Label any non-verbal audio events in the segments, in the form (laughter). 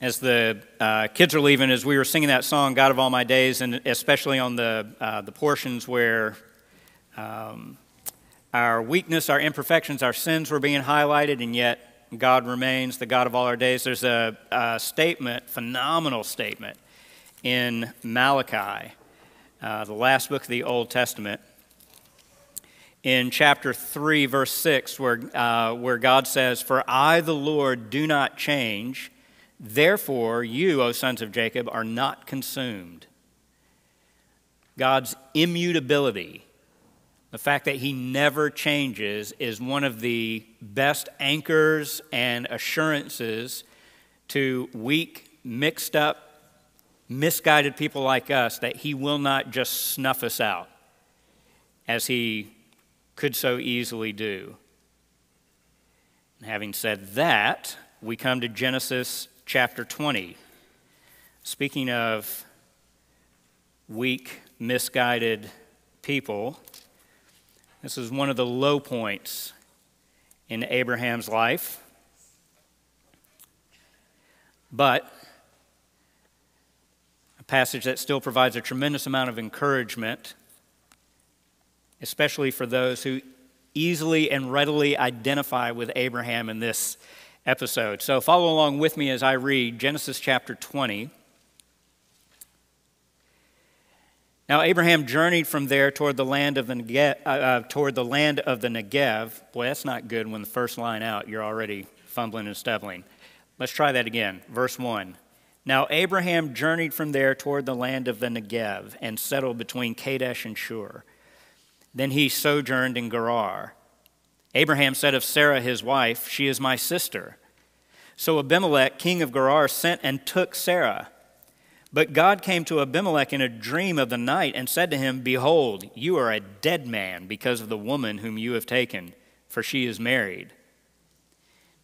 as the uh, kids are leaving, as we were singing that song, God of All My Days, and especially on the, uh, the portions where um, our weakness, our imperfections, our sins were being highlighted, and yet God remains the God of all our days. There's a, a statement, phenomenal statement, in Malachi, uh, the last book of the Old Testament, in chapter 3, verse 6, where, uh, where God says, For I, the Lord, do not change. Therefore, you, O sons of Jacob, are not consumed. God's immutability, the fact that he never changes, is one of the best anchors and assurances to weak, mixed up, misguided people like us that he will not just snuff us out as he could so easily do. And having said that, we come to Genesis chapter 20. Speaking of weak, misguided people, this is one of the low points in Abraham's life. But a passage that still provides a tremendous amount of encouragement, especially for those who easily and readily identify with Abraham in this episode. So follow along with me as I read Genesis chapter 20. Now Abraham journeyed from there toward the land of the Negev, uh, uh, toward the land of the Negev. Boy, that's not good when the first line out you're already fumbling and stumbling. Let's try that again. Verse 1. Now Abraham journeyed from there toward the land of the Negev and settled between Kadesh and Shur. Then he sojourned in Gerar. Abraham said of Sarah his wife, She is my sister. So Abimelech, king of Gerar, sent and took Sarah. But God came to Abimelech in a dream of the night and said to him, Behold, you are a dead man because of the woman whom you have taken, for she is married.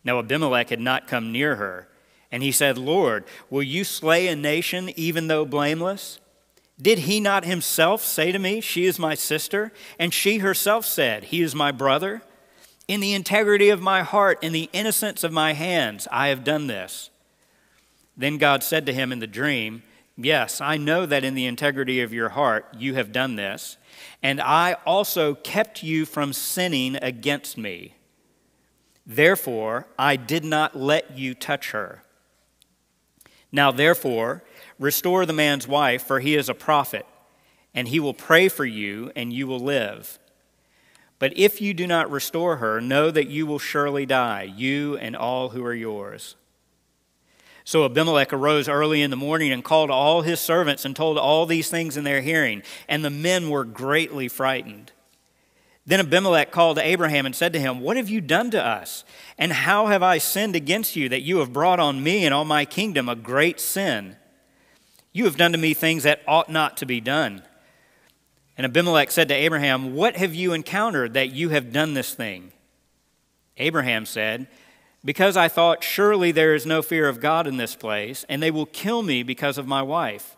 Now Abimelech had not come near her. And he said, Lord, will you slay a nation even though blameless? Did he not himself say to me, She is my sister? And she herself said, He is my brother? In the integrity of my heart, in the innocence of my hands, I have done this. Then God said to him in the dream, Yes, I know that in the integrity of your heart you have done this, and I also kept you from sinning against me. Therefore, I did not let you touch her. Now, therefore, restore the man's wife, for he is a prophet, and he will pray for you, and you will live. But if you do not restore her, know that you will surely die, you and all who are yours. So Abimelech arose early in the morning and called all his servants and told all these things in their hearing, and the men were greatly frightened. Then Abimelech called Abraham and said to him, What have you done to us? And how have I sinned against you that you have brought on me and on my kingdom a great sin? You have done to me things that ought not to be done. And Abimelech said to Abraham, What have you encountered that you have done this thing? Abraham said, Because I thought, surely there is no fear of God in this place, and they will kill me because of my wife.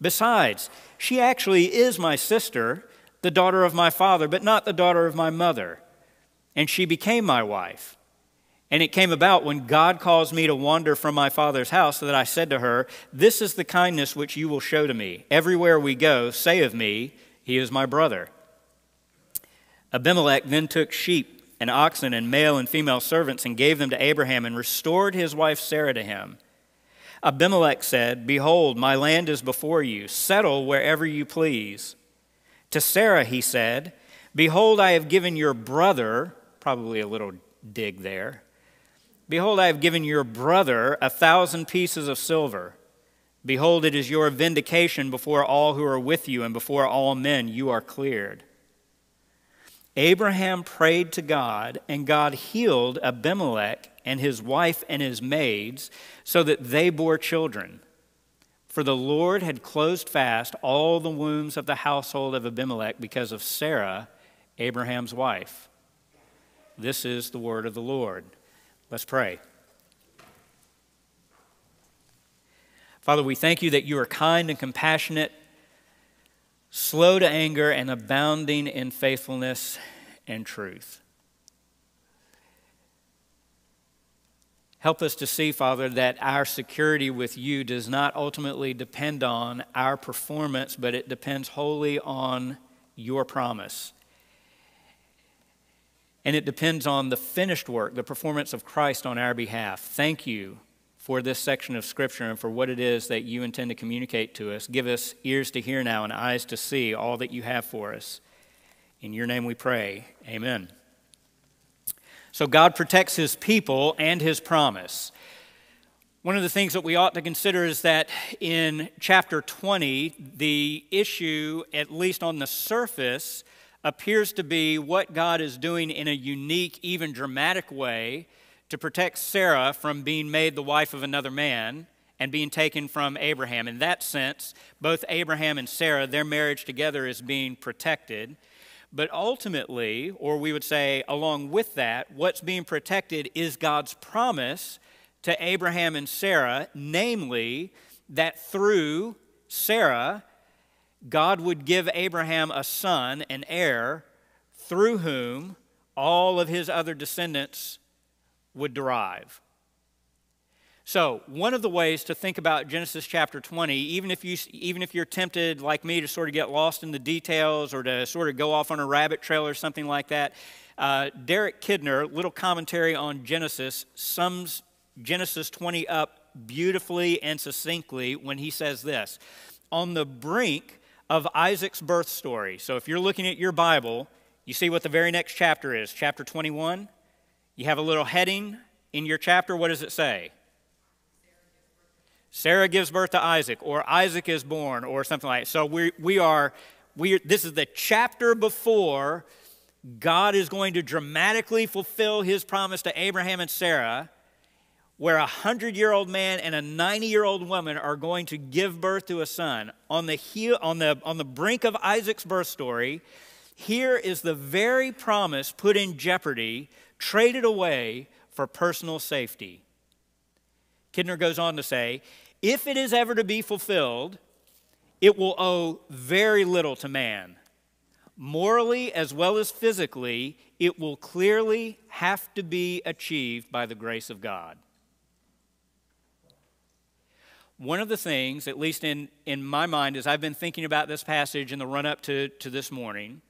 Besides, she actually is my sister, the daughter of my father, but not the daughter of my mother. And she became my wife. And it came about when God caused me to wander from my father's house that I said to her, This is the kindness which you will show to me. Everywhere we go, say of me, he is my brother. Abimelech then took sheep and oxen and male and female servants and gave them to Abraham and restored his wife Sarah to him. Abimelech said, Behold, my land is before you. Settle wherever you please. To Sarah he said, Behold, I have given your brother, probably a little dig there. Behold, I have given your brother a thousand pieces of silver. Behold, it is your vindication before all who are with you and before all men you are cleared. Abraham prayed to God, and God healed Abimelech and his wife and his maids so that they bore children. For the Lord had closed fast all the wombs of the household of Abimelech because of Sarah, Abraham's wife. This is the word of the Lord. Let's pray. Father, we thank you that you are kind and compassionate, slow to anger, and abounding in faithfulness and truth. Help us to see, Father, that our security with you does not ultimately depend on our performance, but it depends wholly on your promise. And it depends on the finished work, the performance of Christ on our behalf. Thank you for this section of Scripture and for what it is that you intend to communicate to us. Give us ears to hear now and eyes to see all that you have for us. In your name we pray. Amen. So God protects his people and his promise. One of the things that we ought to consider is that in chapter 20, the issue, at least on the surface, appears to be what God is doing in a unique, even dramatic way to protect Sarah from being made the wife of another man and being taken from Abraham. In that sense, both Abraham and Sarah, their marriage together is being protected. But ultimately, or we would say along with that, what's being protected is God's promise to Abraham and Sarah, namely that through Sarah, God would give Abraham a son, an heir, through whom all of his other descendants would derive. So, one of the ways to think about Genesis chapter 20, even if, you, even if you're tempted, like me, to sort of get lost in the details or to sort of go off on a rabbit trail or something like that, uh, Derek Kidner, little commentary on Genesis, sums Genesis 20 up beautifully and succinctly when he says this On the brink of Isaac's birth story, so if you're looking at your Bible, you see what the very next chapter is, chapter 21. You have a little heading in your chapter. What does it say? Sarah gives birth to Isaac, or Isaac is born, or something like that. So we, we are, we, this is the chapter before God is going to dramatically fulfill his promise to Abraham and Sarah, where a hundred year old man and a 90 year old woman are going to give birth to a son. On the, heel, on, the, on the brink of Isaac's birth story, here is the very promise put in jeopardy, traded away for personal safety. Kidner goes on to say, if it is ever to be fulfilled, it will owe very little to man. Morally as well as physically, it will clearly have to be achieved by the grace of God. One of the things, at least in, in my mind, as I've been thinking about this passage in the run up to, to this morning,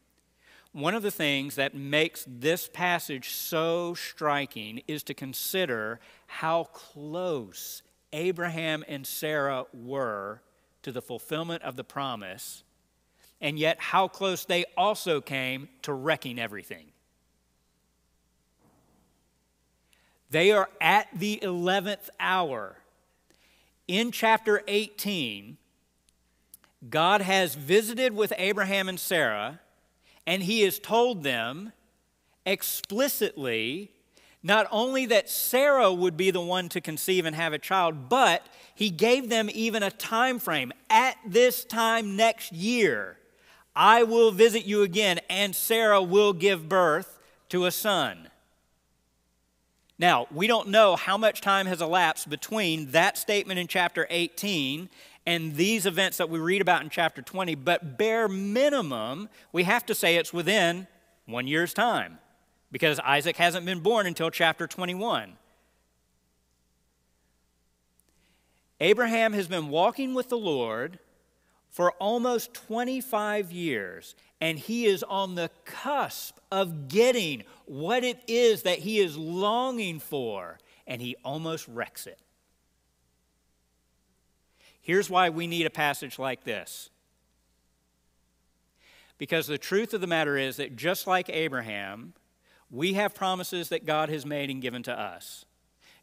one of the things that makes this passage so striking is to consider how close Abraham and Sarah were to the fulfillment of the promise, and yet how close they also came to wrecking everything. They are at the 11th hour. In chapter 18, God has visited with Abraham and Sarah, and he has told them explicitly not only that Sarah would be the one to conceive and have a child, but he gave them even a time frame. At this time next year, I will visit you again, and Sarah will give birth to a son. Now, we don't know how much time has elapsed between that statement in chapter 18 and these events that we read about in chapter 20, but bare minimum, we have to say it's within one year's time because Isaac hasn't been born until chapter 21. Abraham has been walking with the Lord for almost 25 years, and he is on the cusp of getting what it is that he is longing for, and he almost wrecks it. Here's why we need a passage like this. Because the truth of the matter is that just like Abraham, we have promises that God has made and given to us.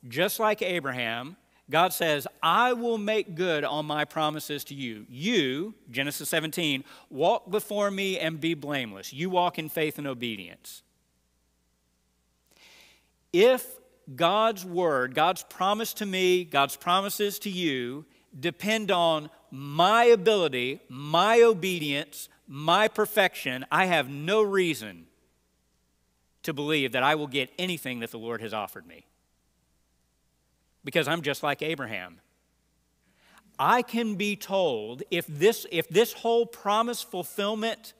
Just like Abraham, God says, I will make good on my promises to you. You, Genesis 17, walk before me and be blameless. You walk in faith and obedience. If God's word, God's promise to me, God's promises to you depend on my ability, my obedience, my perfection, I have no reason to believe that I will get anything that the Lord has offered me. Because I'm just like Abraham. I can be told if this, if this whole promise fulfillment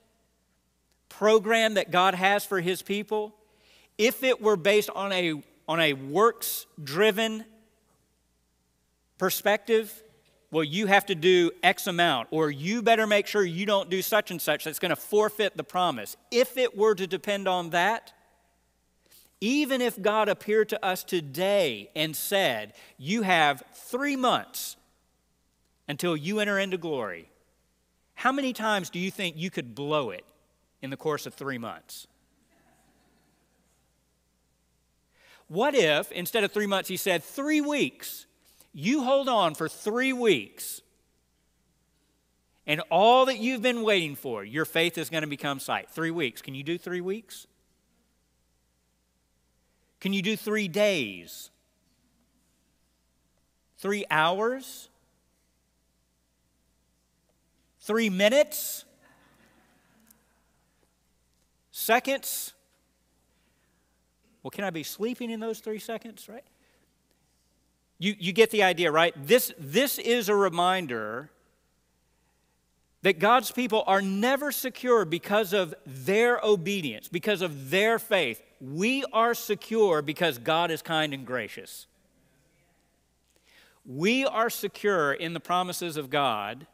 program that God has for his people, if it were based on a, on a works driven perspective, well, you have to do X amount, or you better make sure you don't do such and such that's going to forfeit the promise. If it were to depend on that, even if God appeared to us today and said, You have three months until you enter into glory, how many times do you think you could blow it in the course of three months? What if, instead of three months, he said, Three weeks? You hold on for three weeks, and all that you've been waiting for, your faith is going to become sight. Three weeks. Can you do three weeks? Can you do three days? Three hours? Three minutes? Seconds? Well, can I be sleeping in those three seconds, right? You, you get the idea, right? This, this is a reminder that God's people are never secure because of their obedience, because of their faith. We are secure because God is kind and gracious. We are secure in the promises of God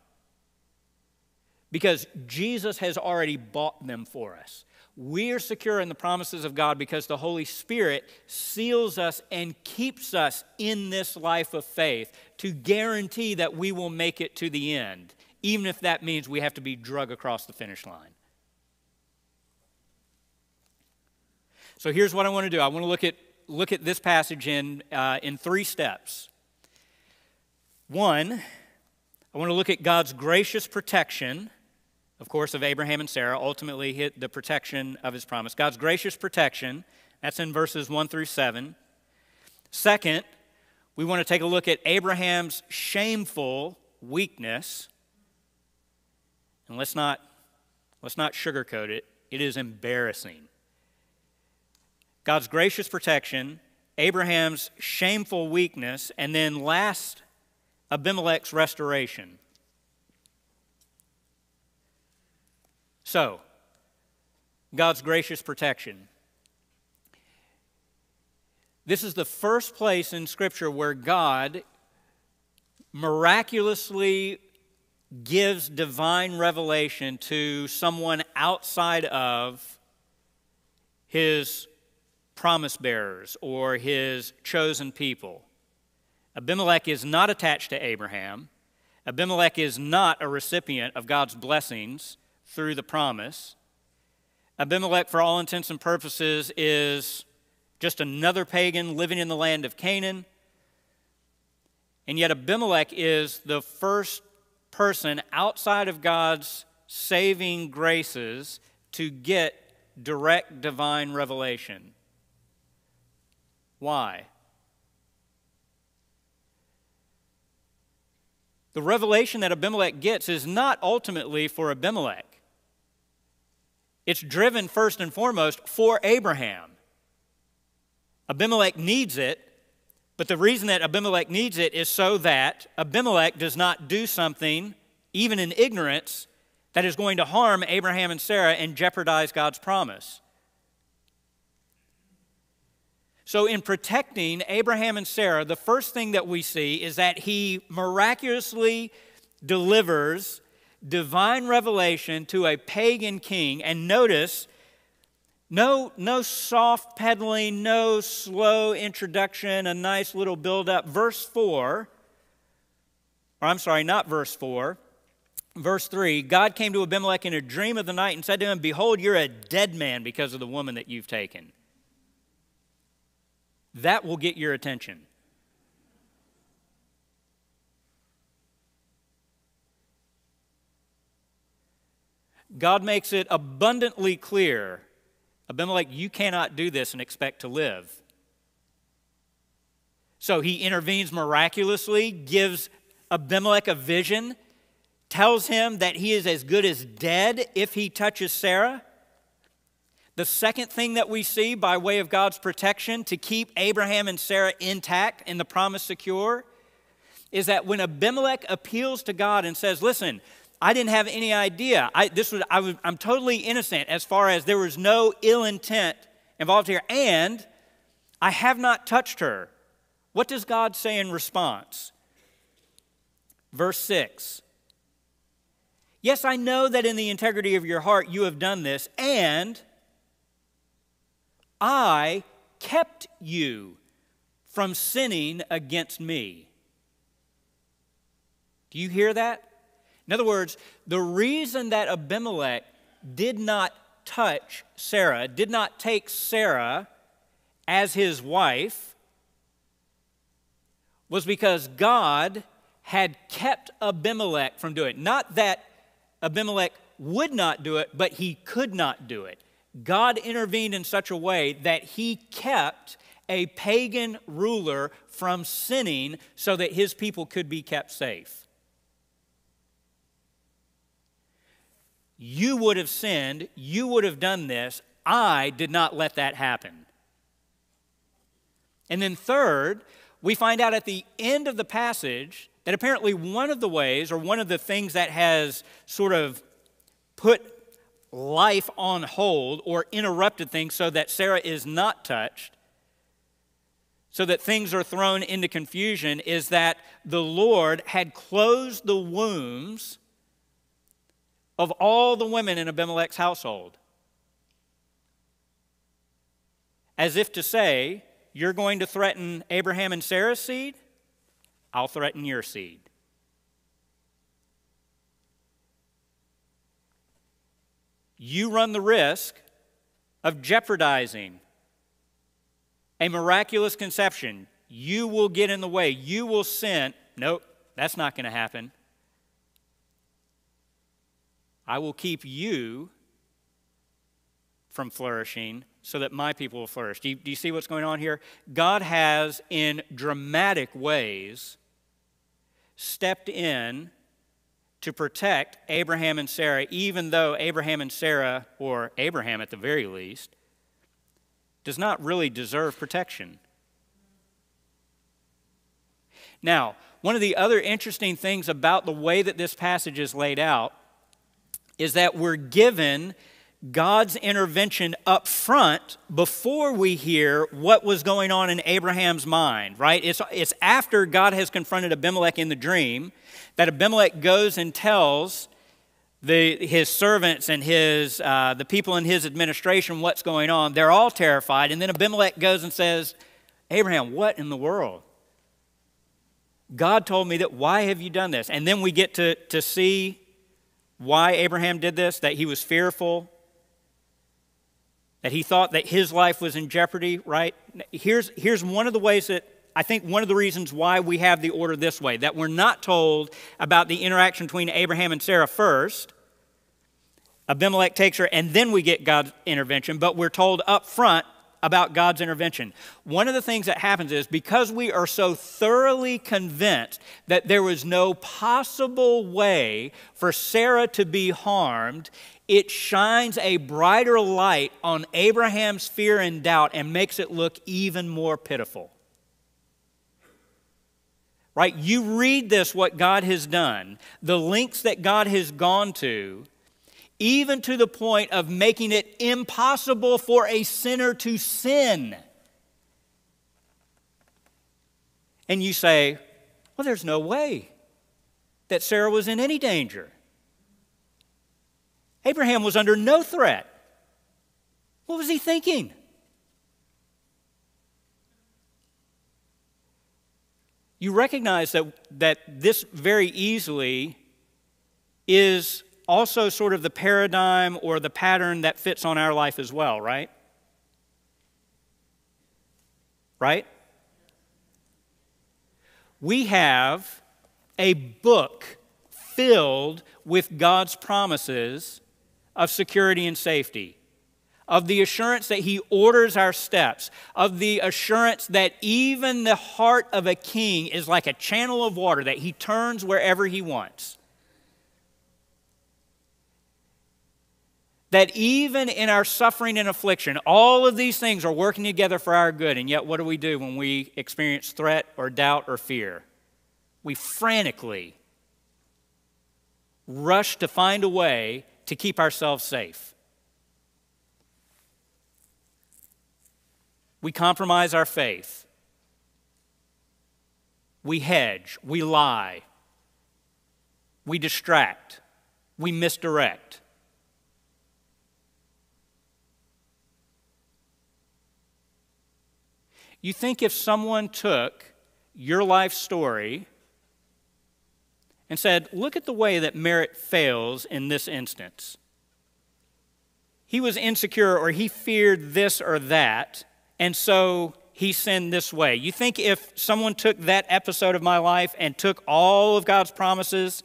because Jesus has already bought them for us. We are secure in the promises of God because the Holy Spirit seals us and keeps us in this life of faith to guarantee that we will make it to the end, even if that means we have to be drug across the finish line. So here's what I want to do I want to look at, look at this passage in, uh, in three steps. One, I want to look at God's gracious protection of course, of Abraham and Sarah, ultimately hit the protection of his promise. God's gracious protection, that's in verses 1 through 7. Second, we want to take a look at Abraham's shameful weakness. And let's not, let's not sugarcoat it, it is embarrassing. God's gracious protection, Abraham's shameful weakness, and then last, Abimelech's restoration. So, God's gracious protection. This is the first place in Scripture where God miraculously gives divine revelation to someone outside of his promise bearers or his chosen people. Abimelech is not attached to Abraham. Abimelech is not a recipient of God's blessings through the promise. Abimelech, for all intents and purposes, is just another pagan living in the land of Canaan. And yet, Abimelech is the first person outside of God's saving graces to get direct divine revelation. Why? The revelation that Abimelech gets is not ultimately for Abimelech. It's driven first and foremost for Abraham. Abimelech needs it, but the reason that Abimelech needs it is so that Abimelech does not do something, even in ignorance, that is going to harm Abraham and Sarah and jeopardize God's promise. So, in protecting Abraham and Sarah, the first thing that we see is that he miraculously delivers divine revelation to a pagan king. And notice, no, no soft pedaling, no slow introduction, a nice little build up. Verse 4, or I'm sorry, not verse 4. Verse 3 God came to Abimelech in a dream of the night and said to him, Behold, you're a dead man because of the woman that you've taken. That will get your attention. God makes it abundantly clear Abimelech, you cannot do this and expect to live. So he intervenes miraculously, gives Abimelech a vision, tells him that he is as good as dead if he touches Sarah. The second thing that we see by way of God's protection to keep Abraham and Sarah intact and the promise secure is that when Abimelech appeals to God and says, Listen, I didn't have any idea. I, this was, I was, I'm totally innocent as far as there was no ill intent involved here. And I have not touched her. What does God say in response? Verse 6 Yes, I know that in the integrity of your heart you have done this, and I kept you from sinning against me. Do you hear that? In other words, the reason that Abimelech did not touch Sarah, did not take Sarah as his wife, was because God had kept Abimelech from doing it. Not that Abimelech would not do it, but he could not do it. God intervened in such a way that he kept a pagan ruler from sinning so that his people could be kept safe. You would have sinned, you would have done this. I did not let that happen. And then, third, we find out at the end of the passage that apparently one of the ways, or one of the things that has sort of put life on hold or interrupted things so that Sarah is not touched, so that things are thrown into confusion, is that the Lord had closed the wombs of all the women in Abimelech's household. As if to say, You're going to threaten Abraham and Sarah's seed? I'll threaten your seed. you run the risk of jeopardizing a miraculous conception. You will get in the way. You will sin. Nope, that's not going to happen. I will keep you from flourishing so that my people will flourish. Do you, do you, see what's going on here? God has, in dramatic ways, stepped in to protect Abraham and Sarah, even though Abraham and Sarah, or Abraham at the very least, does not really deserve protection. Now, one of the other interesting things about the way that this passage is laid out is that we're given God's intervention up front before we hear what was going on in Abraham's mind, right? It's, it's after God has confronted Abimelech in the dream that Abimelech goes and tells the, his servants and his, uh, the people in his administration what's going on. They're all terrified. And then Abimelech goes and says, Abraham, what in the world? God told me that. Why have you done this? And then we get to, to see why Abraham did this that he was fearful, that he thought that his life was in jeopardy, right? Here's, here's one of the ways that I think one of the reasons why we have the order this way that we're not told about the interaction between Abraham and Sarah first. Abimelech takes her, and then we get God's intervention, but we're told up front about God's intervention. One of the things that happens is because we are so thoroughly convinced that there was no possible way for Sarah to be harmed, it shines a brighter light on Abraham's fear and doubt and makes it look even more pitiful right? You read this, what God has done, the lengths that God has gone to, even to the point of making it impossible for a sinner to sin. And you say, well, there's no way that Sarah was in any danger. Abraham was under no threat. What was he thinking? you recognize that, that this very easily is also sort of the paradigm or the pattern that fits on our life as well, right? Right? We have a book filled with God's promises of security and safety of the assurance that He orders our steps, of the assurance that even the heart of a king is like a channel of water that He turns wherever He wants. That even in our suffering and affliction, all of these things are working together for our good. And yet, what do we do when we experience threat or doubt or fear? We frantically rush to find a way to keep ourselves safe. we compromise our faith, we hedge, we lie, we distract, we misdirect. You think if someone took your life story and said, Look at the way that Merritt fails in this instance. He was insecure or he feared this or that, and so he sinned this way. You think if someone took that episode of my life and took all of God's promises,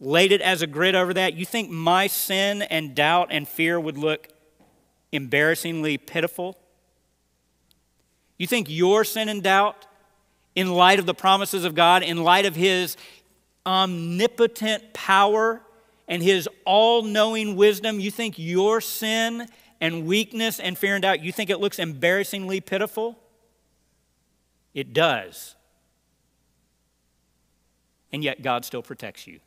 laid it as a grid over that, you think my sin and doubt and fear would look embarrassingly pitiful? You think your sin and doubt, in light of the promises of God, in light of His omnipotent power and His all knowing wisdom, you think your sin and weakness and fear and doubt, you think it looks embarrassingly pitiful? It does. And yet God still protects you.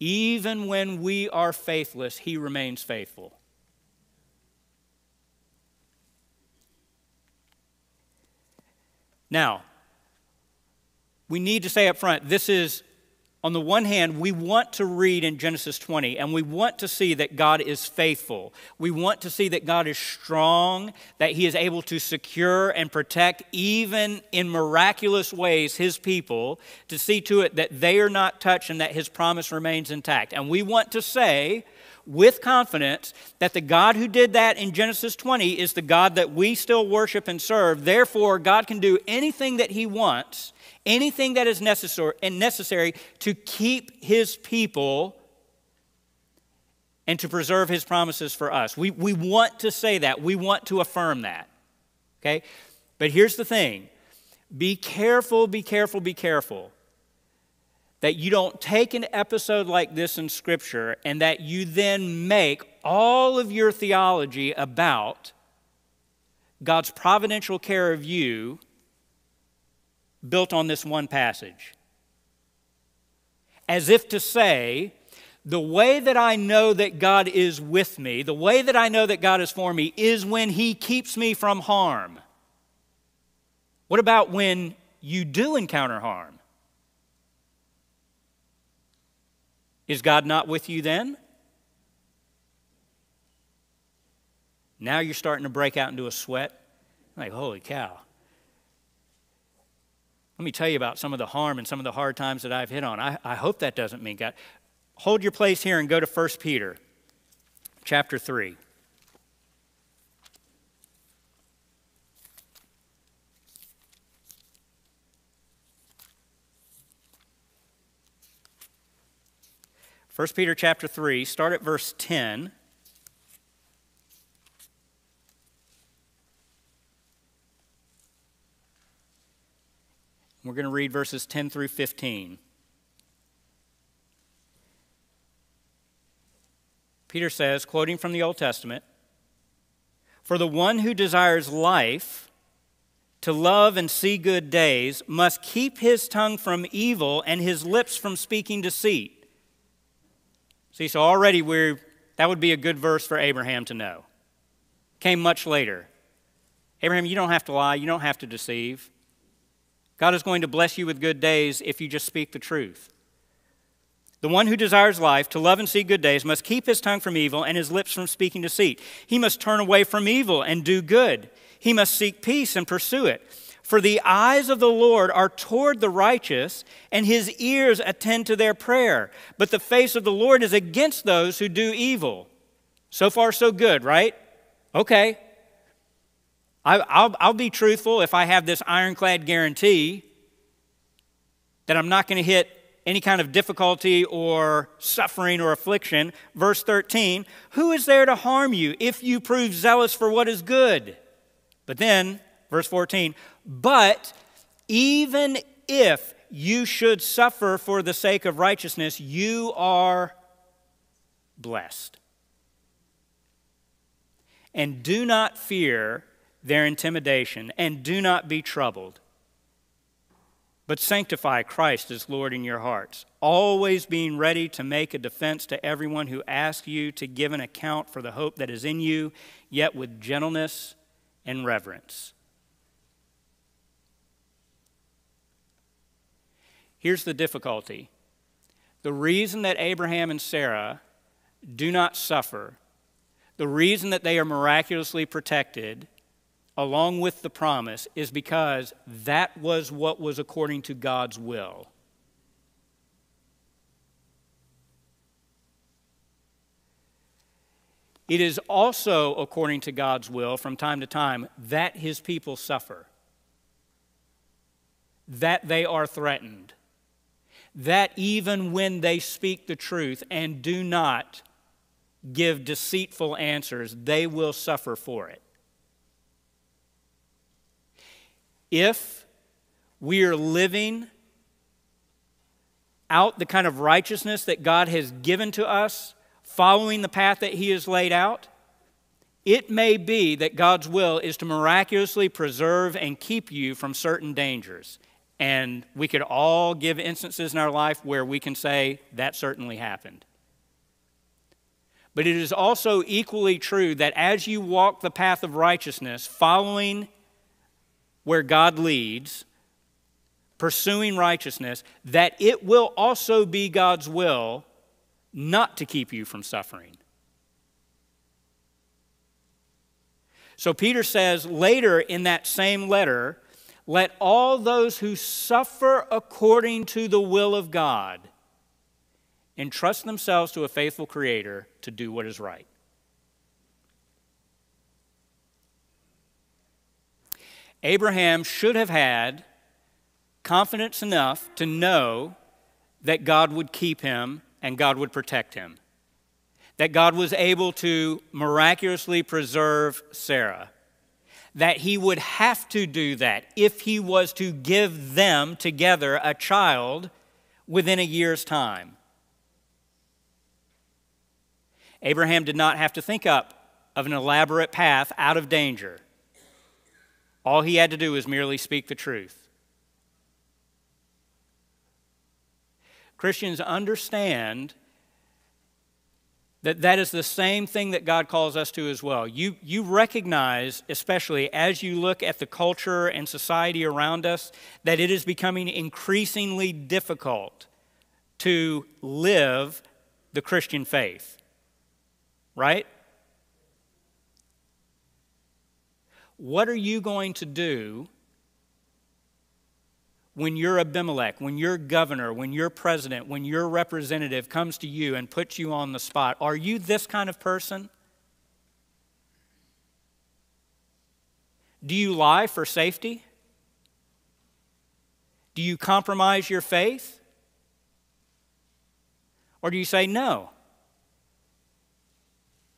Even when we are faithless, He remains faithful. Now, we need to say up front this is on the one hand, we want to read in Genesis 20 and we want to see that God is faithful. We want to see that God is strong, that He is able to secure and protect, even in miraculous ways, His people, to see to it that they are not touched and that His promise remains intact. And we want to say, with confidence that the God who did that in Genesis 20 is the God that we still worship and serve. Therefore, God can do anything that He wants anything that is necessary, and necessary to keep his people and to preserve his promises for us. We, we want to say that. We want to affirm that. Okay? But here's the thing be careful, be careful, be careful that you don't take an episode like this in Scripture and that you then make all of your theology about God's providential care of you built on this one passage. As if to say, the way that I know that God is with me, the way that I know that God is for me, is when He keeps me from harm. What about when you do encounter harm? Is God not with you then? Now you're starting to break out into a sweat. Like, holy cow. Let me tell you about some of the harm and some of the hard times that I've hit on. I, I hope that doesn't mean God. Hold your place here and go to 1 Peter chapter 3. First Peter chapter 3, start at verse 10. We're going to read verses 10 through 15. Peter says, quoting from the Old Testament, For the one who desires life, to love and see good days, must keep his tongue from evil and his lips from speaking deceit. See, so already we're, that would be a good verse for Abraham to know. Came much later. Abraham, you don't have to lie, you don't have to deceive. God is going to bless you with good days if you just speak the truth. The one who desires life, to love and see good days, must keep his tongue from evil and his lips from speaking deceit. He must turn away from evil and do good. He must seek peace and pursue it. For the eyes of the Lord are toward the righteous, and his ears attend to their prayer. But the face of the Lord is against those who do evil. So far, so good, right? Okay. I, will I'll be truthful if I have this ironclad guarantee that I'm not going to hit any kind of difficulty or suffering or affliction. Verse 13 Who is there to harm you if you prove zealous for what is good? But then, verse 14, but even if you should suffer for the sake of righteousness, you are blessed. And do not fear their intimidation, and do not be troubled. but sanctify Christ as Lord in your hearts, always being ready to make a defense to everyone who asks you to give an account for the hope that is in you, yet with gentleness and reverence. Here's the difficulty the reason that Abraham and Sarah do not suffer, the reason that they are miraculously protected, along with the promise is because that was what was according to God's will. It is also according to God's will from time to time that his people suffer, that they are threatened, that even when they speak the truth and do not give deceitful answers, they will suffer for it. if we are living out the kind of righteousness that God has given to us, following the path that He has laid out, it may be that God's will is to miraculously preserve and keep you from certain dangers. And we could all give instances in our life where we can say that certainly happened. But it is also equally true that as you walk the path of righteousness, following where God leads, pursuing righteousness, that it will also be God's will not to keep you from suffering. So Peter says later in that same letter, let all those who suffer according to the will of God entrust themselves to a faithful Creator to do what is right. Abraham should have had confidence enough to know that God would keep him and God would protect him. That God was able to miraculously preserve Sarah. That he would have to do that if he was to give them together a child within a year's time. Abraham did not have to think up of an elaborate path out of danger. All he had to do was merely speak the truth. Christians understand that that is the same thing that God calls us to as well. You, you recognize, especially as you look at the culture and society around us, that it is becoming increasingly difficult to live the Christian faith. Right? What are you going to do when your Abimelech, when your governor, when your president, when your representative comes to you and puts you on the spot? Are you this kind of person? Do you lie for safety? Do you compromise your faith? Or do you say, no?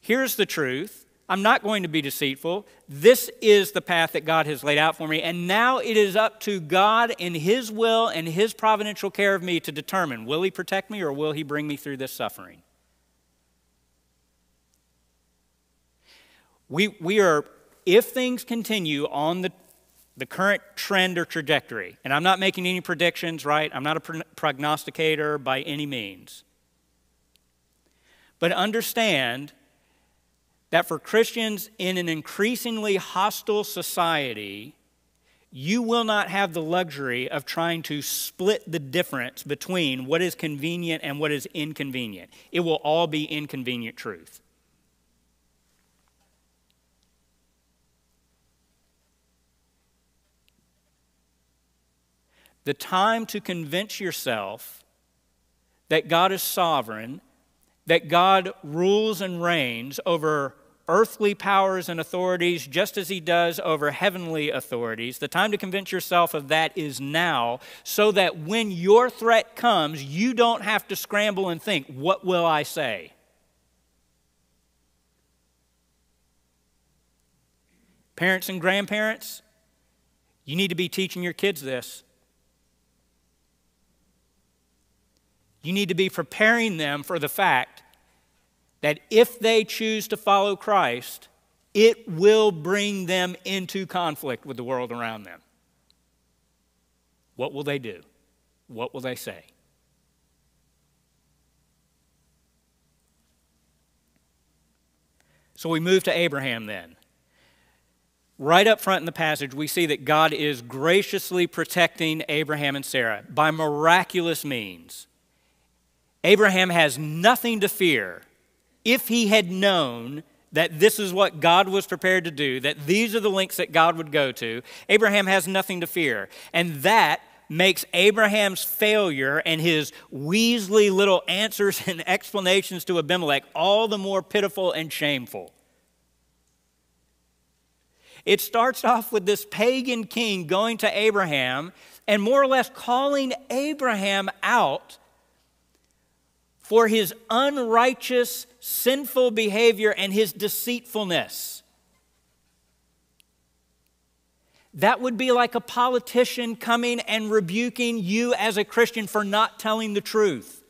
Here's the truth. I'm not going to be deceitful. This is the path that God has laid out for me. And now it is up to God in His will and His providential care of me to determine will He protect me or will He bring me through this suffering? We, we are, if things continue on the, the current trend or trajectory, and I'm not making any predictions, right? I'm not a prognosticator by any means. But understand that for Christians in an increasingly hostile society, you will not have the luxury of trying to split the difference between what is convenient and what is inconvenient. It will all be inconvenient truth. The time to convince yourself that God is sovereign, that God rules and reigns over earthly powers and authorities just as he does over heavenly authorities. The time to convince yourself of that is now, so that when your threat comes, you don't have to scramble and think, What will I say? Parents and grandparents, you need to be teaching your kids this. You need to be preparing them for the fact that if they choose to follow Christ, it will bring them into conflict with the world around them. What will they do? What will they say? So we move to Abraham then. Right up front in the passage, we see that God is graciously protecting Abraham and Sarah by miraculous means. Abraham has nothing to fear if he had known that this is what God was prepared to do, that these are the links that God would go to. Abraham has nothing to fear. And that makes Abraham's failure and his weaselly little answers (laughs) and explanations to Abimelech all the more pitiful and shameful. It starts off with this pagan king going to Abraham and more or less calling Abraham out for his unrighteous, sinful behavior and his deceitfulness. That would be like a politician coming and rebuking you as a Christian for not telling the truth.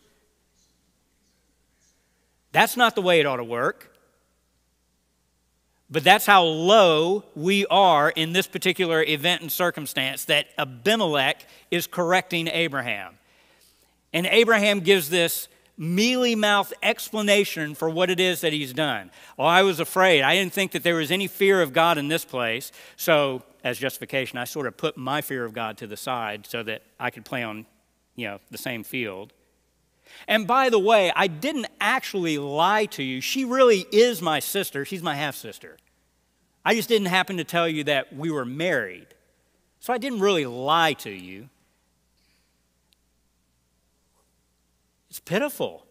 That's not the way it ought to work. But that's how low we are in this particular event and circumstance that Abimelech is correcting Abraham. And Abraham gives this mealy mouthed explanation for what it is that he's done. Well, I was afraid. I didn't think that there was any fear of God in this place. So, as justification, I sort of put my fear of God to the side so that I could play on, you know, the same field. And by the way, I didn't actually lie to you. She really is my sister. She's my half sister. I just didn't happen to tell you that we were married. So I didn't really lie to you. It's pitiful.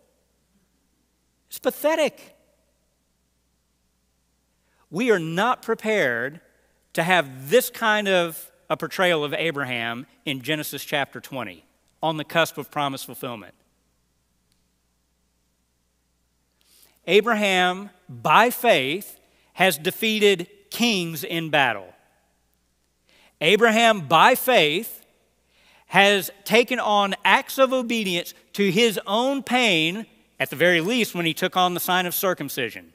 It's pathetic. We are not prepared to have this kind of a portrayal of Abraham in Genesis chapter 20 on the cusp of promise fulfillment. Abraham, by faith, has defeated kings in battle. Abraham, by faith, has taken on acts of obedience to his own pain, at the very least, when he took on the sign of circumcision.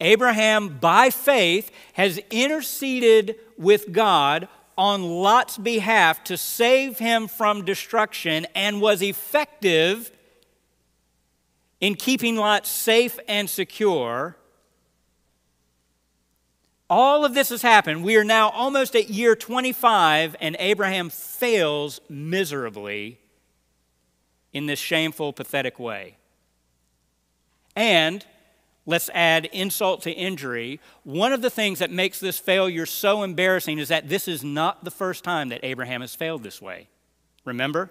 Abraham, by faith, has interceded with God on Lot's behalf to save him from destruction and was effective in keeping Lot safe and secure. All of this has happened. We are now almost at year 25, and Abraham fails miserably in this shameful, pathetic way. And let's add insult to injury. One of the things that makes this failure so embarrassing is that this is not the first time that Abraham has failed this way. Remember?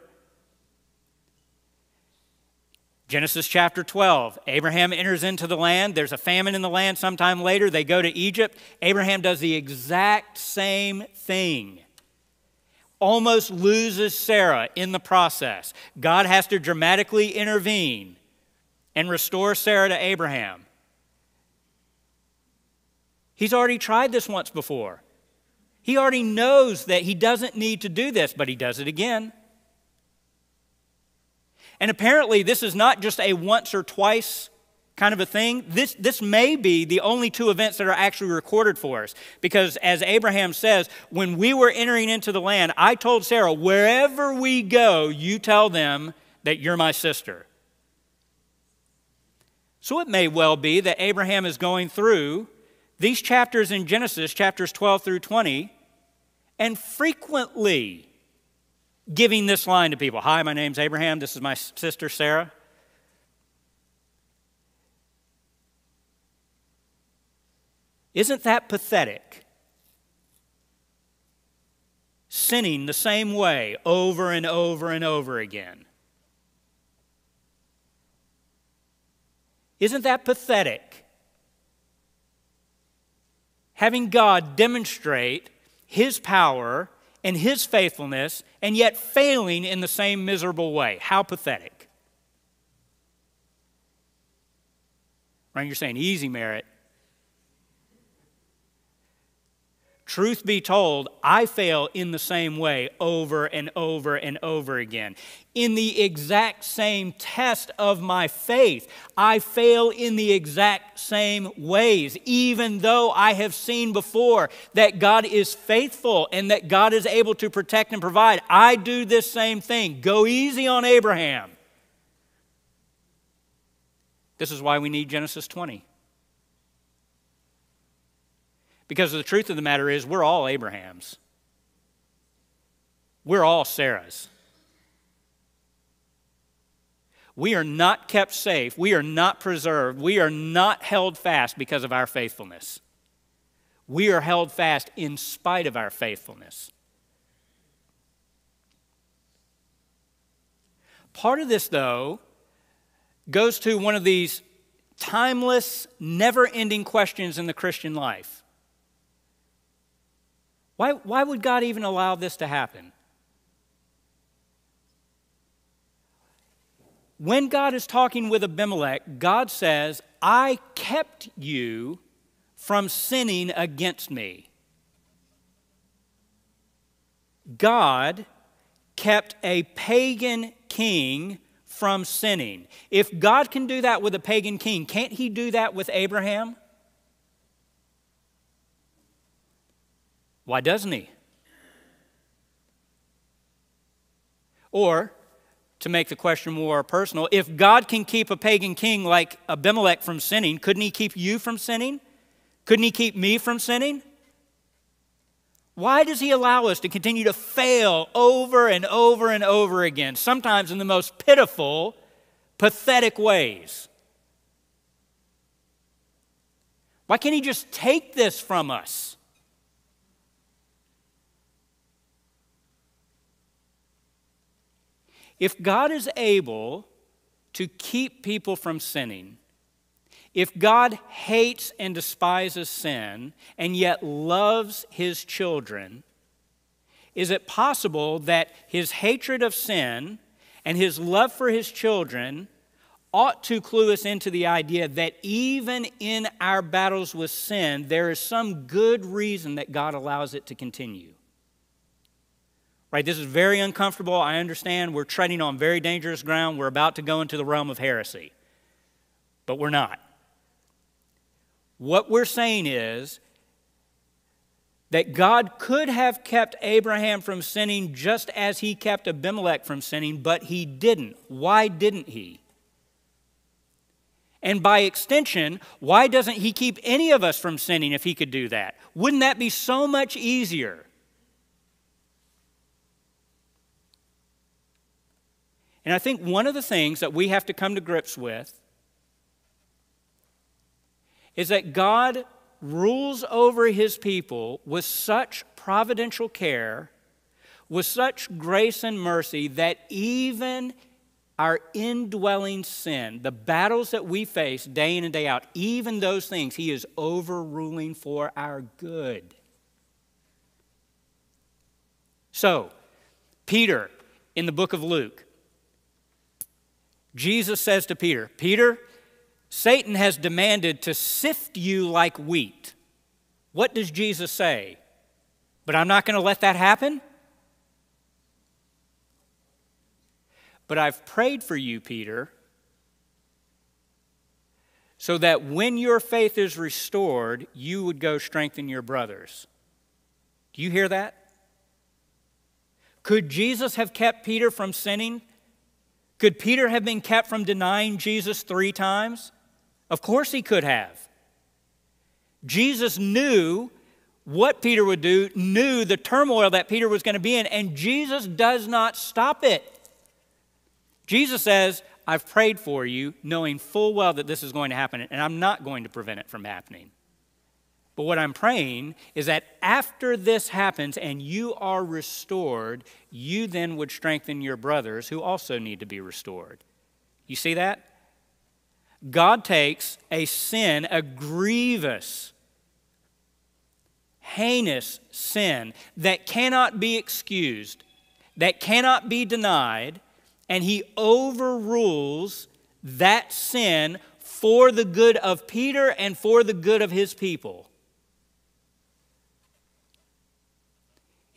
Genesis chapter 12, Abraham enters into the land. There's a famine in the land sometime later. They go to Egypt. Abraham does the exact same thing almost loses Sarah in the process. God has to dramatically intervene and restore Sarah to Abraham. He's already tried this once before. He already knows that he doesn't need to do this, but he does it again. And apparently, this is not just a once or twice kind of a thing. This, this may be the only two events that are actually recorded for us. Because as Abraham says, when we were entering into the land, I told Sarah, wherever we go, you tell them that you're my sister. So it may well be that Abraham is going through these chapters in Genesis, chapters 12 through 20, and frequently giving this line to people Hi, my name's Abraham. This is my sister Sarah. Isn't that pathetic? Sinning the same way over and over and over again. Isn't that pathetic? Having God demonstrate His power and His faithfulness, and yet failing in the same miserable way. How pathetic. Right? You're saying easy merit. Truth be told, I fail in the same way over and over and over again. In the exact same test of my faith, I fail in the exact same ways, even though I have seen before that God is faithful and that God is able to protect and provide. I do this same thing. Go easy on Abraham. This is why we need Genesis 20. Because the truth of the matter is, we're all Abrahams. We're all Sarahs. We are not kept safe. We are not preserved. We are not held fast because of our faithfulness. We are held fast in spite of our faithfulness. Part of this, though, goes to one of these timeless, never ending questions in the Christian life why, why would God even allow this to happen? When God is talking with Abimelech, God says, I kept you from sinning against me. God kept a pagan king from sinning. If God can do that with a pagan king, can't he do that with Abraham? Why doesn't he? Or, to make the question more personal, if God can keep a pagan king like Abimelech from sinning, couldn't he keep you from sinning? Couldn't he keep me from sinning? Why does he allow us to continue to fail over and over and over again, sometimes in the most pitiful, pathetic ways? Why can't he just take this from us? If God is able to keep people from sinning, if God hates and despises sin and yet loves his children, is it possible that his hatred of sin and his love for his children ought to clue us into the idea that even in our battles with sin, there is some good reason that God allows it to continue? Right? This is very uncomfortable. I understand we're treading on very dangerous ground. We're about to go into the realm of heresy. But we're not. What we're saying is that God could have kept Abraham from sinning just as he kept Abimelech from sinning, but he didn't. Why didn't he? And by extension, why doesn't he keep any of us from sinning if he could do that? Wouldn't that be so much easier? And I think one of the things that we have to come to grips with is that God rules over his people with such providential care, with such grace and mercy, that even our indwelling sin, the battles that we face day in and day out, even those things, he is overruling for our good. So, Peter in the book of Luke, Jesus says to Peter, Peter, Satan has demanded to sift you like wheat. What does Jesus say? But I'm not going to let that happen? But I've prayed for you, Peter, so that when your faith is restored, you would go strengthen your brothers. Do you hear that? Could Jesus have kept Peter from sinning? Could Peter have been kept from denying Jesus three times? Of course he could have. Jesus knew what Peter would do, knew the turmoil that Peter was going to be in, and Jesus does not stop it. Jesus says, I've prayed for you, knowing full well that this is going to happen, and I'm not going to prevent it from happening. But what I'm praying is that after this happens and you are restored, you then would strengthen your brothers who also need to be restored. You see that? God takes a sin, a grievous, heinous sin that cannot be excused, that cannot be denied, and He overrules that sin for the good of Peter and for the good of His people.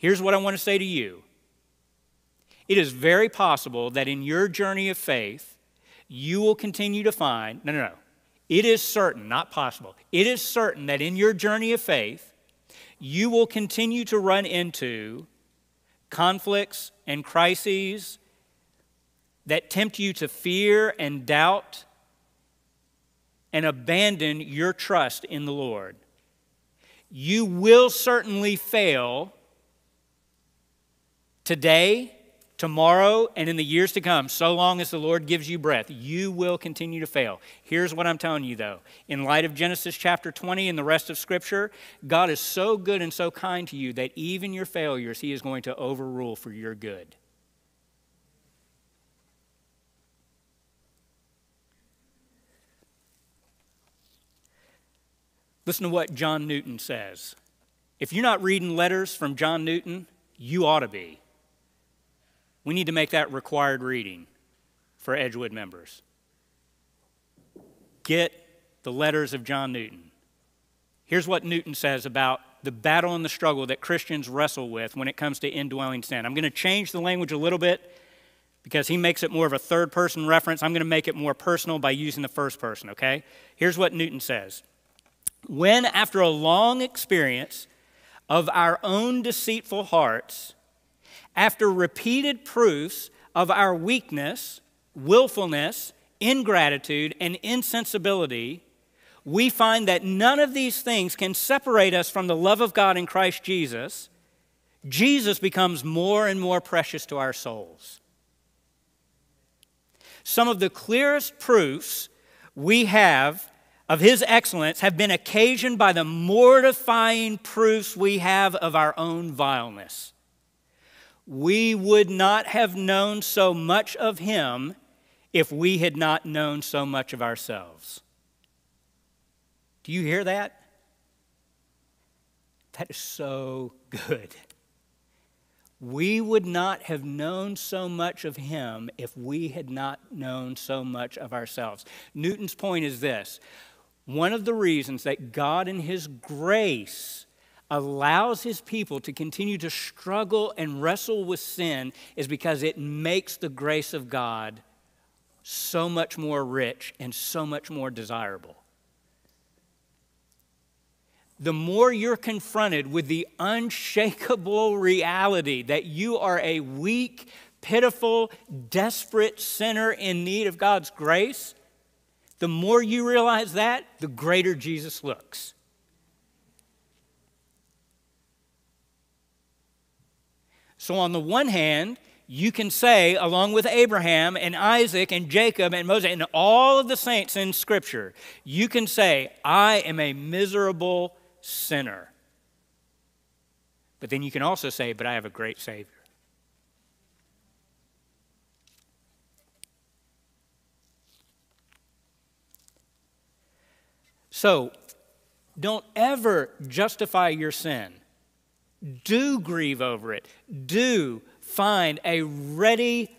Here's what I want to say to you it is very possible that in your journey of faith, you will continue to find, no, no, no. It is certain, not possible. It is certain that in your journey of faith, you will continue to run into conflicts and crises that tempt you to fear and doubt and abandon your trust in the Lord. You will certainly fail today tomorrow and in the years to come, so long as the Lord gives you breath, you will continue to fail. Here's what I'm telling you, though. In light of Genesis chapter 20 and the rest of Scripture, God is so good and so kind to you that even your failures, He is going to overrule for your good. Listen to what John Newton says. If you're not reading letters from John Newton, you ought to be. We need to make that required reading for Edgewood members. Get the letters of John Newton. Here's what Newton says about the battle and the struggle that Christians wrestle with when it comes to indwelling sin. I'm going to change the language a little bit because he makes it more of a third person reference. I'm going to make it more personal by using the first person, okay? Here's what Newton says When, after a long experience of our own deceitful hearts, after repeated proofs of our weakness, willfulness, ingratitude, and insensibility, we find that none of these things can separate us from the love of God in Christ Jesus. Jesus becomes more and more precious to our souls. Some of the clearest proofs we have of His excellence have been occasioned by the mortifying proofs we have of our own vileness we would not have known so much of him if we had not known so much of ourselves. Do you hear that? That is so good. We would not have known so much of him if we had not known so much of ourselves. Newton's point is this one of the reasons that God, in his grace, allows his people to continue to struggle and wrestle with sin is because it makes the grace of God so much more rich and so much more desirable. The more you're confronted with the unshakable reality that you are a weak, pitiful, desperate sinner in need of God's grace, the more you realize that, the greater Jesus looks. So, on the one hand, you can say, along with Abraham and Isaac and Jacob and Moses and all of the saints in Scripture, you can say, I am a miserable sinner. But then you can also say, but I have a great Savior. So, don't ever justify your sin do grieve over it. Do find a ready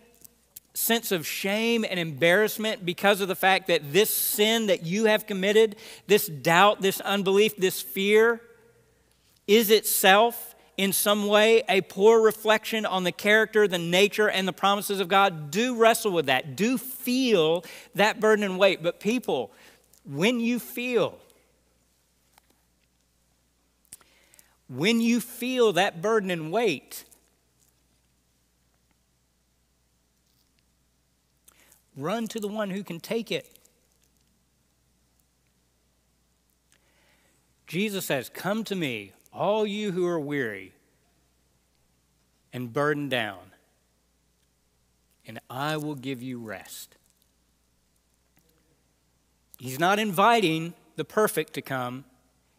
sense of shame and embarrassment because of the fact that this sin that you have committed, this doubt, this unbelief, this fear, is itself in some way a poor reflection on the character, the nature, and the promises of God. Do wrestle with that. Do feel that burden and weight. But, people, when you feel when you feel that burden and weight, run to the one who can take it. Jesus says, Come to me, all you who are weary and burdened down, and I will give you rest. He's not inviting the perfect to come.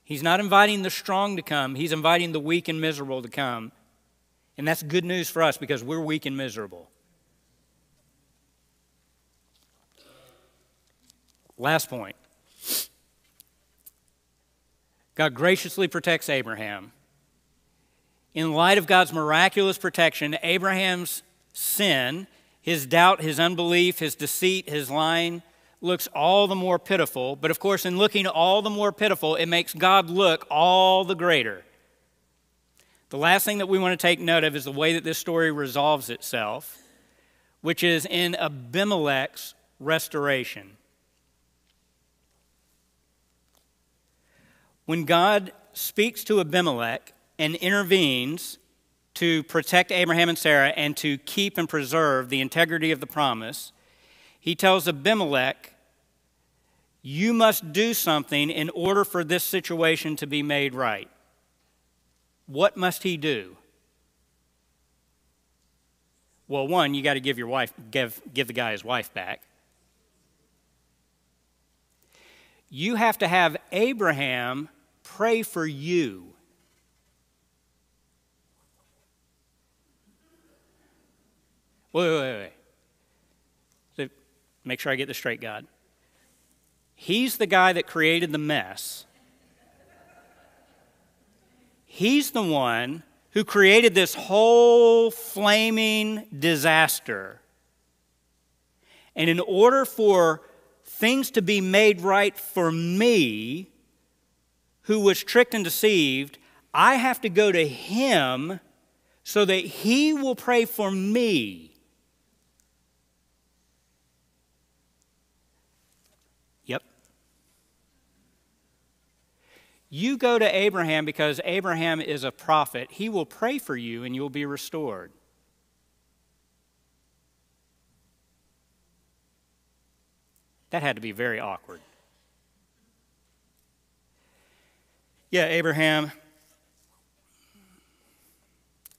He's not inviting the strong to come, he's inviting the weak and miserable to come. And that's good news for us because we're weak and miserable. Last point God graciously protects Abraham. In light of God's miraculous protection, Abraham's sin, his doubt, his unbelief, his deceit, his lying, looks all the more pitiful. But of course, in looking all the more pitiful, it makes God look all the greater. The last thing that we want to take note of is the way that this story resolves itself, which is in Abimelech's restoration. When God speaks to Abimelech and intervenes to protect Abraham and Sarah and to keep and preserve the integrity of the promise, he tells Abimelech, You must do something in order for this situation to be made right. What must he do? Well, one, you got to give your wife, give, give the guy his wife back. You have to have Abraham pray for you. Wait, wait, wait, make sure I get this straight, God. He's the guy that created the mess. He's the one who created this whole flaming disaster. And in order for things to be made right for me, who was tricked and deceived, I have to go to him so that he will pray for me. You go to Abraham because Abraham is a prophet. He will pray for you and you'll be restored. That had to be very awkward. Yeah, Abraham,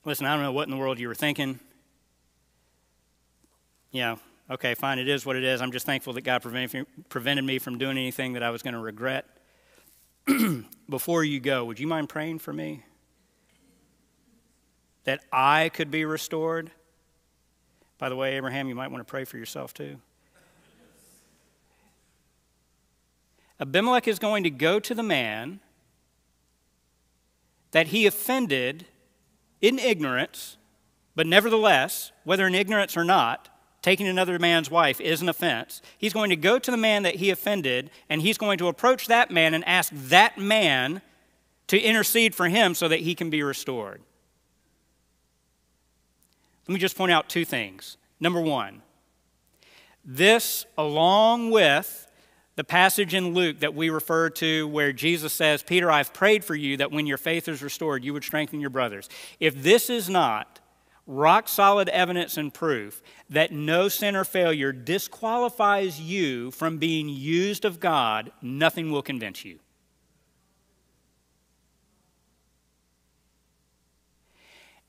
listen, I don't know what in the world you were thinking. Yeah, okay, fine, it is what it is. I'm just thankful that God prevented me from doing anything that I was going to regret. (clears throat) Before you go, would you mind praying for me? That I could be restored? By the way, Abraham, you might want to pray for yourself too. Abimelech is going to go to the man that he offended in ignorance, but nevertheless, whether in ignorance or not, taking another man's wife is an offense. He's going to go to the man that he offended, and he's going to approach that man and ask that man to intercede for him so that he can be restored. Let me just point out two things. Number one, this, along with the passage in Luke that we refer to where Jesus says, Peter, I've prayed for you that when your faith is restored, you would strengthen your brothers. If this is not rock solid evidence and proof that no sin or failure disqualifies you from being used of God, nothing will convince you.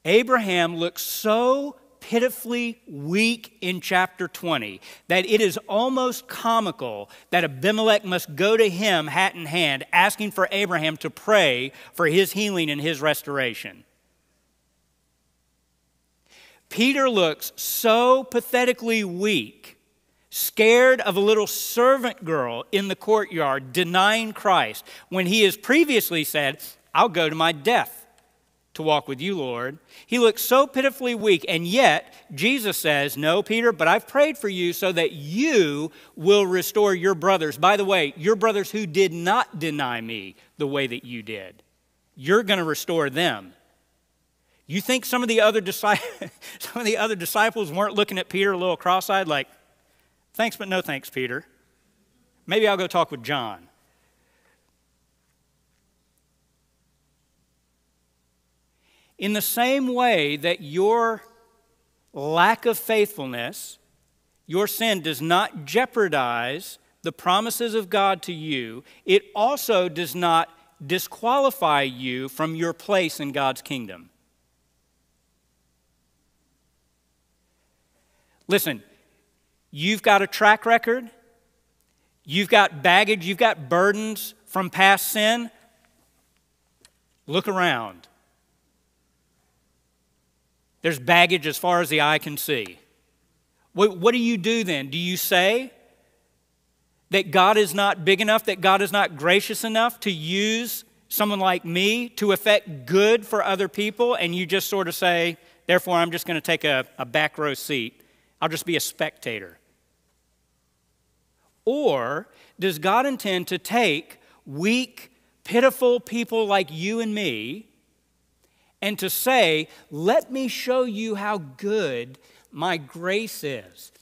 Abraham looks so pitifully weak in chapter 20 that it is almost comical that Abimelech must go to him hat in hand asking for Abraham to pray for his healing and his restoration. Peter looks so pathetically weak, scared of a little servant girl in the courtyard denying Christ, when he has previously said, I'll go to my death to walk with you, Lord. He looks so pitifully weak, and yet Jesus says, No, Peter, but I've prayed for you so that you will restore your brothers. By the way, your brothers who did not deny me the way that you did. You're going to restore them. You think some of the other disciples, (laughs) some of the other disciples weren't looking at Peter a little cross-eyed, like, thanks, but no thanks, Peter. Maybe I'll go talk with John. In the same way that your lack of faithfulness, your sin does not jeopardize the promises of God to you, it also does not disqualify you from your place in God's kingdom. Listen, you've got a track record, you've got baggage, you've got burdens from past sin. Look around. There's baggage as far as the eye can see. What, what do you do then? Do you say that God is not big enough, that God is not gracious enough to use someone like me to effect good for other people, and you just sort of say, therefore, I'm just going to take a, a back row seat? I'll just be a spectator. Or does God intend to take weak, pitiful people like you and me and to say, Let me show you how good my grace is.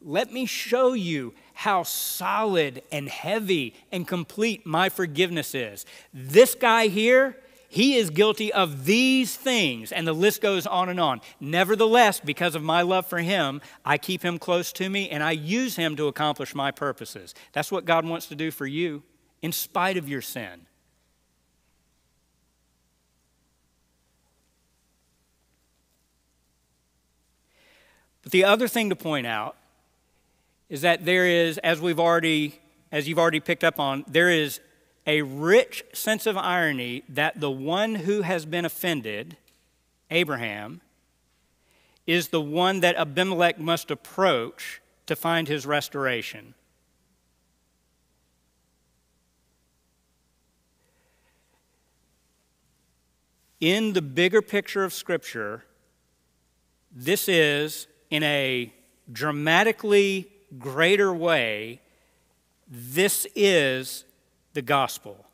Let me show you how solid and heavy and complete my forgiveness is. This guy here, he is guilty of these things, and the list goes on and on. Nevertheless, because of my love for him, I keep him close to me and I use him to accomplish my purposes. That's what God wants to do for you, in spite of your sin. But the other thing to point out is that there is, as we've already, as you've already picked up on, there is a rich sense of irony that the one who has been offended, Abraham, is the one that Abimelech must approach to find his restoration. In the bigger picture of Scripture, this is, in a dramatically greater way, this is the gospel.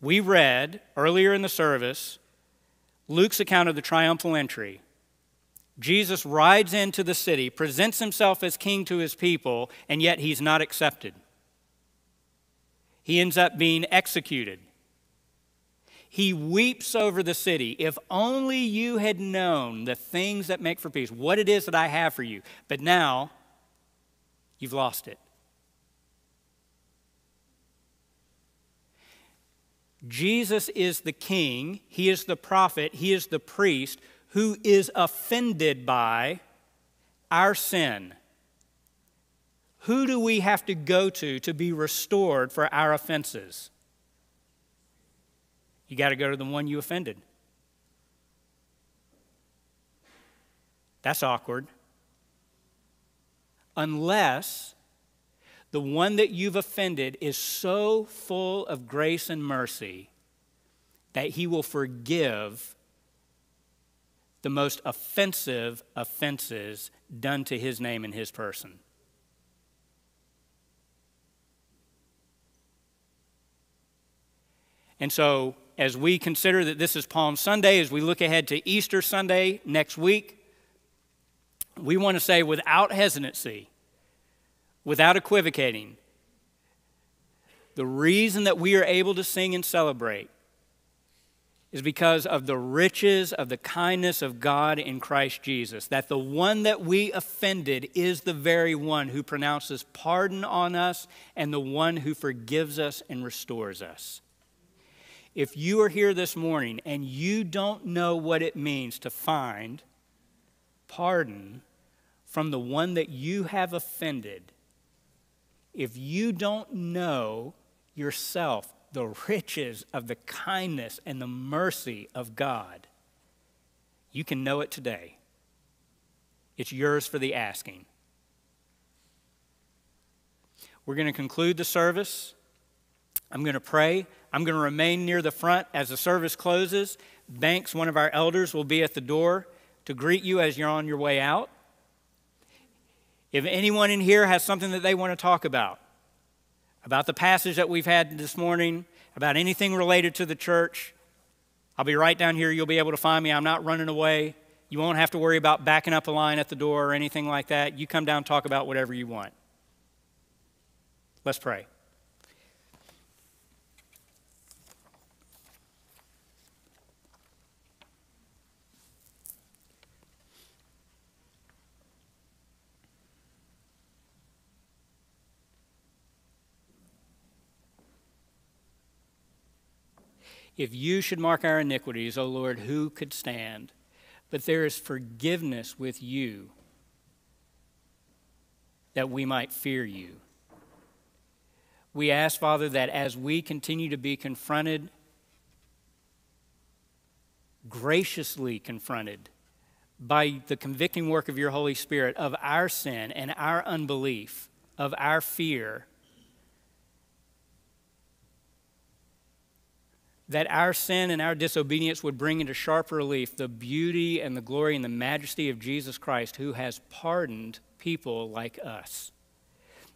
We read earlier in the service Luke's account of the triumphal entry. Jesus rides into the city, presents himself as king to his people, and yet he's not accepted. He ends up being executed. He weeps over the city. If only you had known the things that make for peace, what it is that I have for you. But now, you've lost it. Jesus is the king, he is the prophet, he is the priest who is offended by our sin. Who do we have to go to to be restored for our offenses? You got to go to the one you offended. That's awkward. Unless the one that you've offended is so full of grace and mercy that he will forgive the most offensive offenses done to his name and his person. And so as we consider that this is Palm Sunday, as we look ahead to Easter Sunday next week, we want to say without hesitancy, without equivocating, the reason that we are able to sing and celebrate is because of the riches of the kindness of God in Christ Jesus. That the one that we offended is the very one who pronounces pardon on us and the one who forgives us and restores us. If you are here this morning and you don't know what it means to find pardon from the one that you have offended, if you don't know yourself the riches of the kindness and the mercy of God, you can know it today. It's yours for the asking. We're going to conclude the service. I'm going to pray. I'm going to remain near the front as the service closes. Banks, one of our elders, will be at the door to greet you as you're on your way out. If anyone in here has something that they want to talk about, about the passage that we've had this morning, about anything related to the church, I'll be right down here. You'll be able to find me. I'm not running away. You won't have to worry about backing up a line at the door or anything like that. You come down, talk about whatever you want. Let's pray. If you should mark our iniquities, O Lord, who could stand? But there is forgiveness with you that we might fear you. We ask, Father, that as we continue to be confronted, graciously confronted by the convicting work of your Holy Spirit of our sin and our unbelief, of our fear, that our sin and our disobedience would bring into sharp relief the beauty and the glory and the majesty of Jesus Christ, who has pardoned people like us.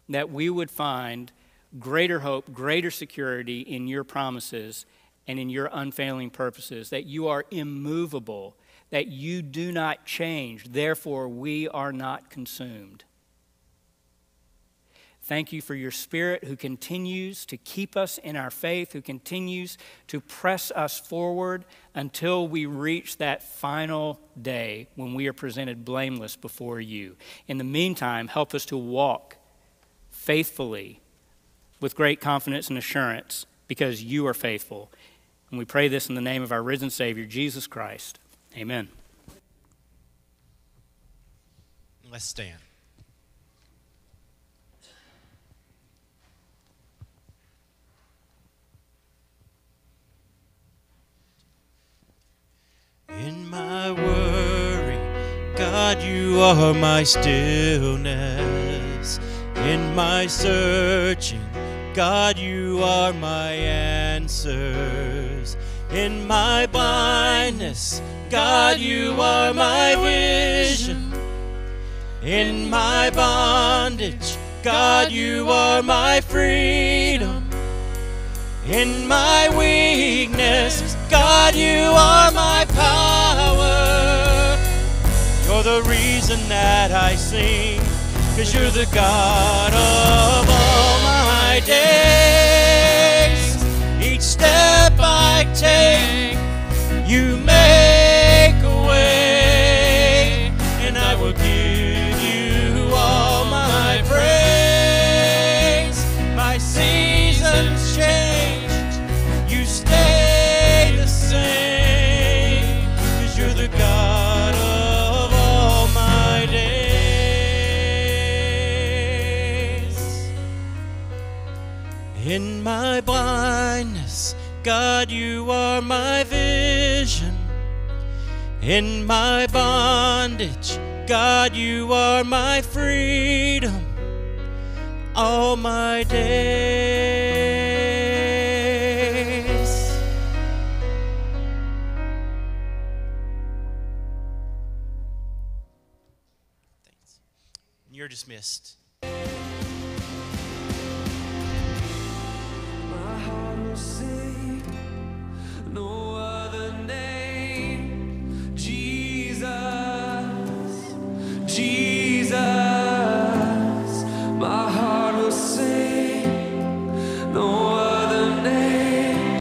That we would find greater hope, greater security in your promises, and in your unfailing purposes, that you are immovable, that you do not change, therefore, we are not consumed. Thank you for your Spirit who continues to keep us in our faith, who continues to press us forward until we reach that final day when we are presented blameless before you. In the meantime, help us to walk faithfully with great confidence and assurance because you are faithful. And we pray this in the name of our risen Savior, Jesus Christ. Amen. Let's stand. In my worry, God, you are my stillness. In my searching, God, you are my answers. In my blindness, God, you are my vision. In my bondage, God, you are my freedom. In my weakness, God, you are power. You're the reason that I sing, cause you're the God of all my days. Each step I take, you make In my blindness, God, you are my vision. In my bondage, God, you are my freedom all my days. Thanks. You're dismissed. say no other name.